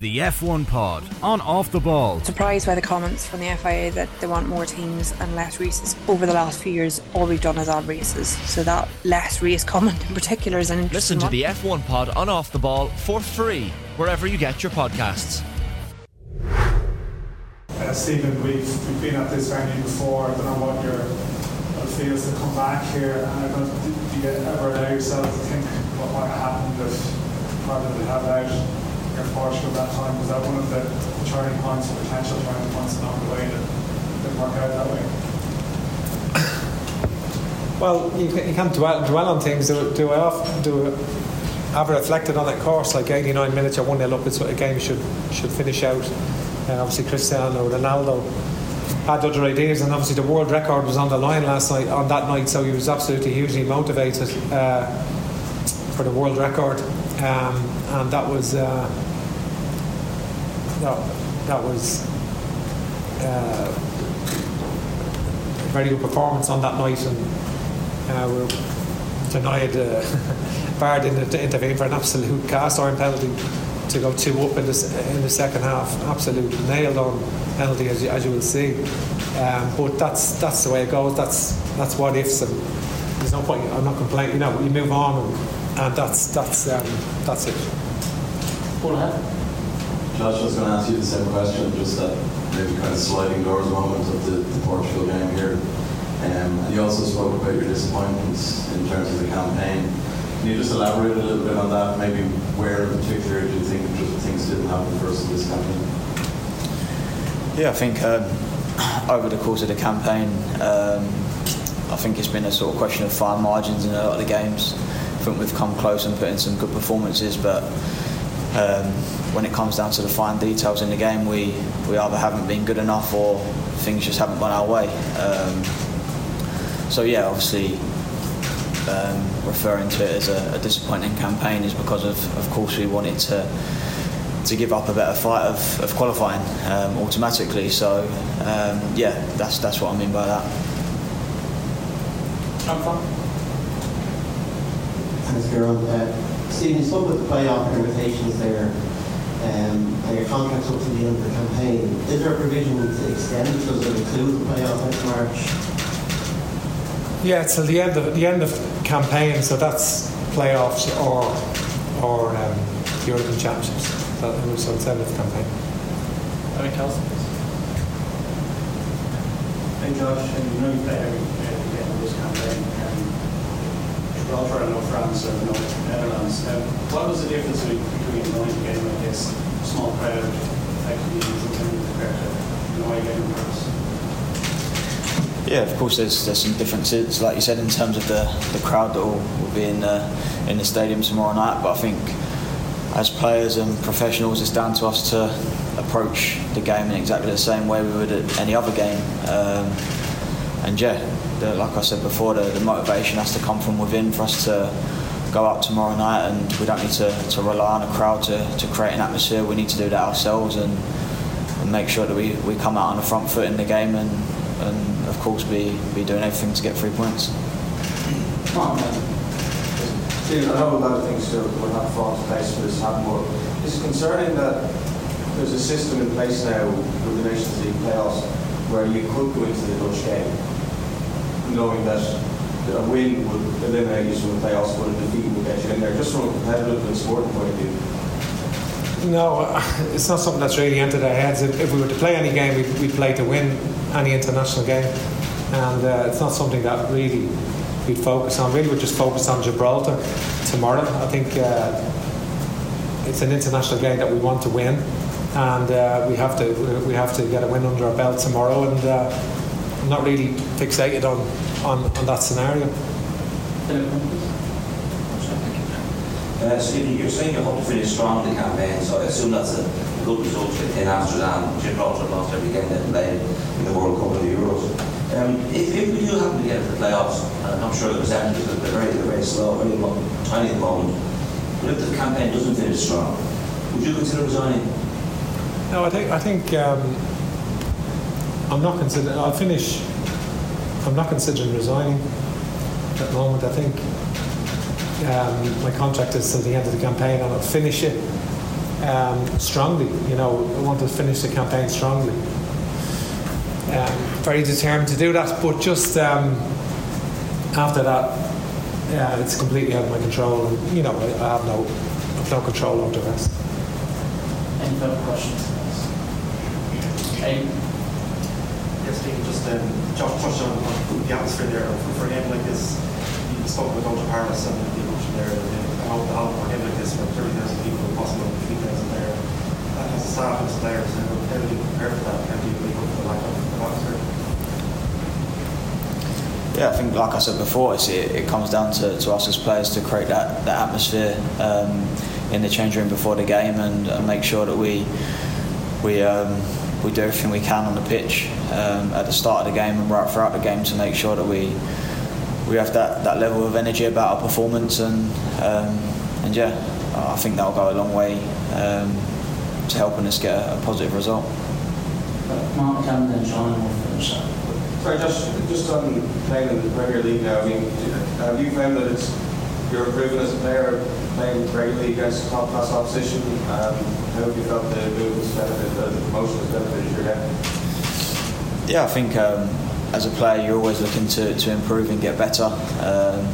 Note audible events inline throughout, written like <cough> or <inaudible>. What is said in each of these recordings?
The F1 Pod on Off the Ball. Surprised by the comments from the FIA that they want more teams and less races. Over the last few years, all we've done is add races. So that less race comment in particular is an interesting Listen to one. the F1 Pod on Off the Ball for free wherever you get your podcasts. Uh, Stephen, we've, we've been at this venue before. I don't know what your what it feels to come back here. And I don't, do you ever allow yourself to think what might have happened if rather than have out in Portugal that time? Was that one of the turning points, or potential turning points along the way that didn't work out that way? Well, you, can, you can't dwell, dwell on things. Do, do I often do? Ever reflected on that course? Like 89 minutes or one 0 up, it's a game should should finish out. Obviously, Cristiano Ronaldo had other ideas, and obviously the world record was on the line last night on that night, so he was absolutely hugely motivated uh, for the world record, um, and that was uh, that, that was. Uh, a very good performance on that night, and uh, we were denied. Uh, <laughs> VAR didn't intervene for an absolute cast iron penalty to go two up in the, in the second half. Absolute nailed on penalty, as you, as you will see. Um, but that's that's the way it goes. That's that's what ifs, and there's no point. I'm not complaining. You know, you move on, and, and that's that's um, that's it. Josh, I was going to ask you the same question, just that maybe kind of sliding doors moment of the, the Portugal game here. Um, and you also spoke about your disappointments in terms of the campaign. Can you just elaborate a little bit on that? Maybe where in particular do you think things didn't happen in this campaign? Yeah, I think um, <clears throat> over the course of the campaign, um, I think it's been a sort of question of fine margins in a lot of the games. I think we've come close and put in some good performances, but um, when it comes down to the fine details in the game, we, we either haven't been good enough or things just haven't gone our way. Um, so yeah, obviously um, referring to it as a, a disappointing campaign is because of, of course, we wanted to to give up a better fight of, of qualifying um, automatically. So um, yeah, that's that's what I mean by that. Thanks, Kieran. Stephen, you spoke about the playoff invitations there, um, and your contract's up to the end of the campaign. Is there a provision to extend it? Does it include the playoff next March? Yeah, it's till the end of the end of campaign, so that's playoffs or or um, European Championships. So, so it's end of the campaign. Any Kelsey? Hey Josh, and you know you play every every game of this campaign. Gibraltar, I know France, I Netherlands. What was the difference between going to game like this, small crowd, effectively using the crowd game in Yeah, of course. There's there's some differences, like you said, in terms of the, the crowd that will, will be in the in the stadium tomorrow night. But I think as players and professionals, it's down to us to approach the game in exactly the same way we would at any other game. Um, and yeah, the, like I said before, the, the motivation has to come from within for us to go out tomorrow night, and we don't need to, to rely on a crowd to, to create an atmosphere. We need to do that ourselves and, and make sure that we, we come out on the front foot in the game and, and of course be, be doing everything to get three points. On, man. I know a lot of things still will to fall into place for this happen, but it's concerning that there's a system in place now with the Nations League playoffs where you could go into the Dutch game knowing that a win would eliminate you from the playoffs, but a defeat would get you in there, just from a competitive and sporting point of view. No, uh, <laughs> it's not something that's really entered our heads. If, if we were to play any game, we'd, we'd play to win any international game, and uh, it's not something that really we'd focus on. Really, we're just focused on Gibraltar tomorrow. I think uh, it's an international game that we want to win, and uh, we have to we have to get a win under our belt tomorrow. And uh, I'm not really fixated on, on, on that scenario. Uh, you're saying you hope to finish strong in the campaign, so I assume that's a good result in Amsterdam. Gibraltar lost every game they played in the World Cup and the Euros. Um, if, if we do happen to get to the playoffs, and I'm sure the percentages are very, very slow, very tiny at the moment, but if the campaign doesn't finish strong, would you consider resigning? No, I think I think um, I'm not considering. I'll finish. I'm not considering resigning at the moment. I think um, my contract is till the end of the campaign, and I'll finish it. um, strongly. You know, I want to finish the campaign strongly. Um, very determined to do that, but just um, after that, yeah, it's completely out of my control. And, you know, I, I have no, I have no control over the rest. Any further questions? Hey. Yes, Stephen, just um, Josh touched on on the atmosphere there. For, for a game like this, you spoke with Ultra Paris and the emotion there. and I hope, I hope for a game like this, where 30,000 people, possible 3,000 there, that has a staff and players, and how do you prepare for that? How do you make up for the lack of of atmosphere? Yeah, I think, like I said before, it's, it, it comes down to, to us as players to create that, that atmosphere um, in the change room before the game and, and make sure that we we um, we do everything we can on the pitch um, at the start of the game and right throughout the game to make sure that we we have that, that level of energy about our performance and um, and yeah, I think that'll go a long way um, to helping us get a, a positive result. Mark Cameron and John will finish up. Sorry, just just on playing in the Premier League now. I mean, have you found that it's you're improving as a player playing regularly against top class opposition? Um, how have you felt the move has benefited, the, promotion has benefited your game? Yeah, I think um, as a player you're always looking to, to improve and get better. Um,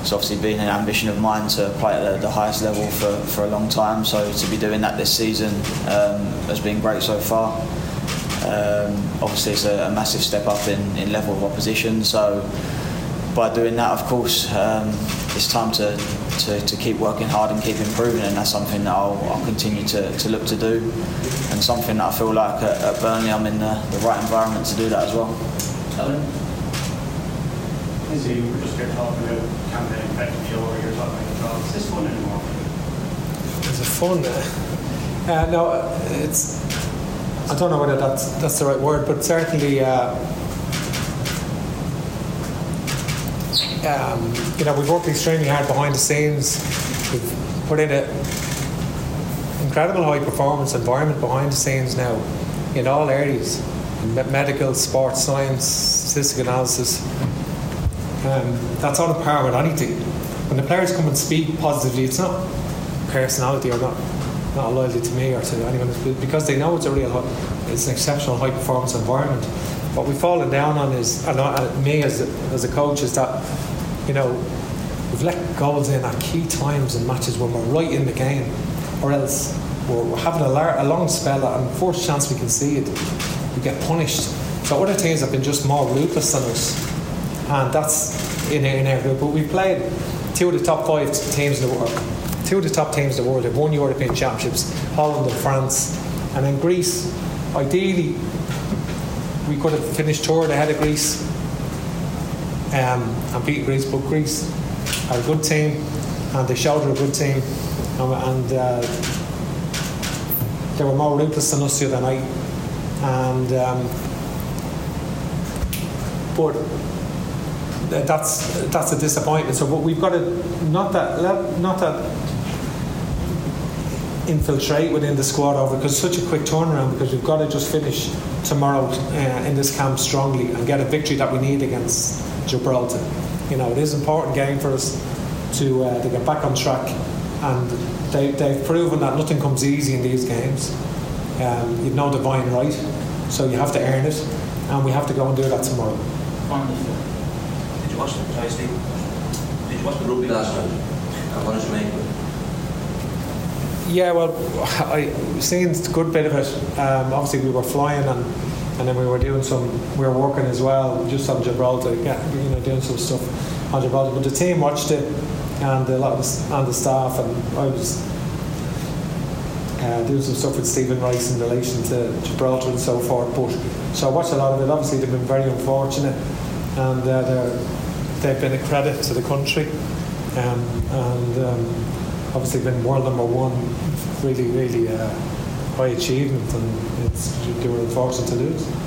it's obviously been an ambition of mine to play at the, the highest level for, for a long time. So to be doing that this season um, has been great so far. Um, obviously, it's a, a massive step up in, in level of opposition. So by doing that, of course, um, it's time to, to, to keep working hard and keep improving, and that's something that I'll, I'll continue to, to look to do, and something that I feel like at, at Burnley I'm in the, the right environment to do that as well. Ellen? So you were just here talking about campaign effectively over, you're talking about the job. Is this fun anymore? Is it fun? Uh, no, it's. I don't know whether that's that's the right word, but certainly, uh, um, you know, we've worked extremely hard behind the scenes. We've put in an incredible high performance environment behind the scenes now, in all areas medical, sports science, statistical analysis. Um, that's on a par with anything. When the players come and speak positively, it's not personality or not not loyalty to me or to anyone because they know it's a real it's an exceptional high performance environment. What we've fallen down on is, and me as a, as a coach, is that you know we've let goals in at key times in matches when we're right in the game, or else we're, we're having a, lar- a long spell and first chance we concede, we get punished. So other teams have been just more ruthless than us, and that's in, in our group. But we've played two of the top five teams in the world two of the top teams in the world have won European Championships, Holland and France, and then Greece. Ideally, we could have finished third ahead of Greece um, and beat Greece, but Greece are a good team, and they showed they're a good team, and, and uh, they were more ruthless than us the other night, and um, but that's that's a disappointment. So, but we've got to not that not that infiltrate within the squad over because such a quick turnaround because we've got to just finish tomorrow uh, in this camp strongly and get a victory that we need against Gibraltar. You know, it is an important game for us to uh, to get back on track, and they, they've proven that nothing comes easy in these games. Um, you've no divine right, so you have to earn it, and we have to go and do that tomorrow. Finally, Did you watch the Steve? Did you watch the rugby last night? And what did you make of it? Yeah, well, I seen a good bit of it. Um, obviously, we were flying and, and then we were doing some. We were working as well, just on Gibraltar, yeah, you know, doing some stuff on Gibraltar. But the team watched it, and a lot of the, and the staff, and I was uh, doing some stuff with Stephen Rice in relation to Gibraltar and so forth. But so I watched a lot of it. Obviously, they've been very unfortunate, and uh, they've been a credit to the country, um, and. Um, obviously been world number one, really, really uh, high achievement, and it's, they were unfortunate to lose.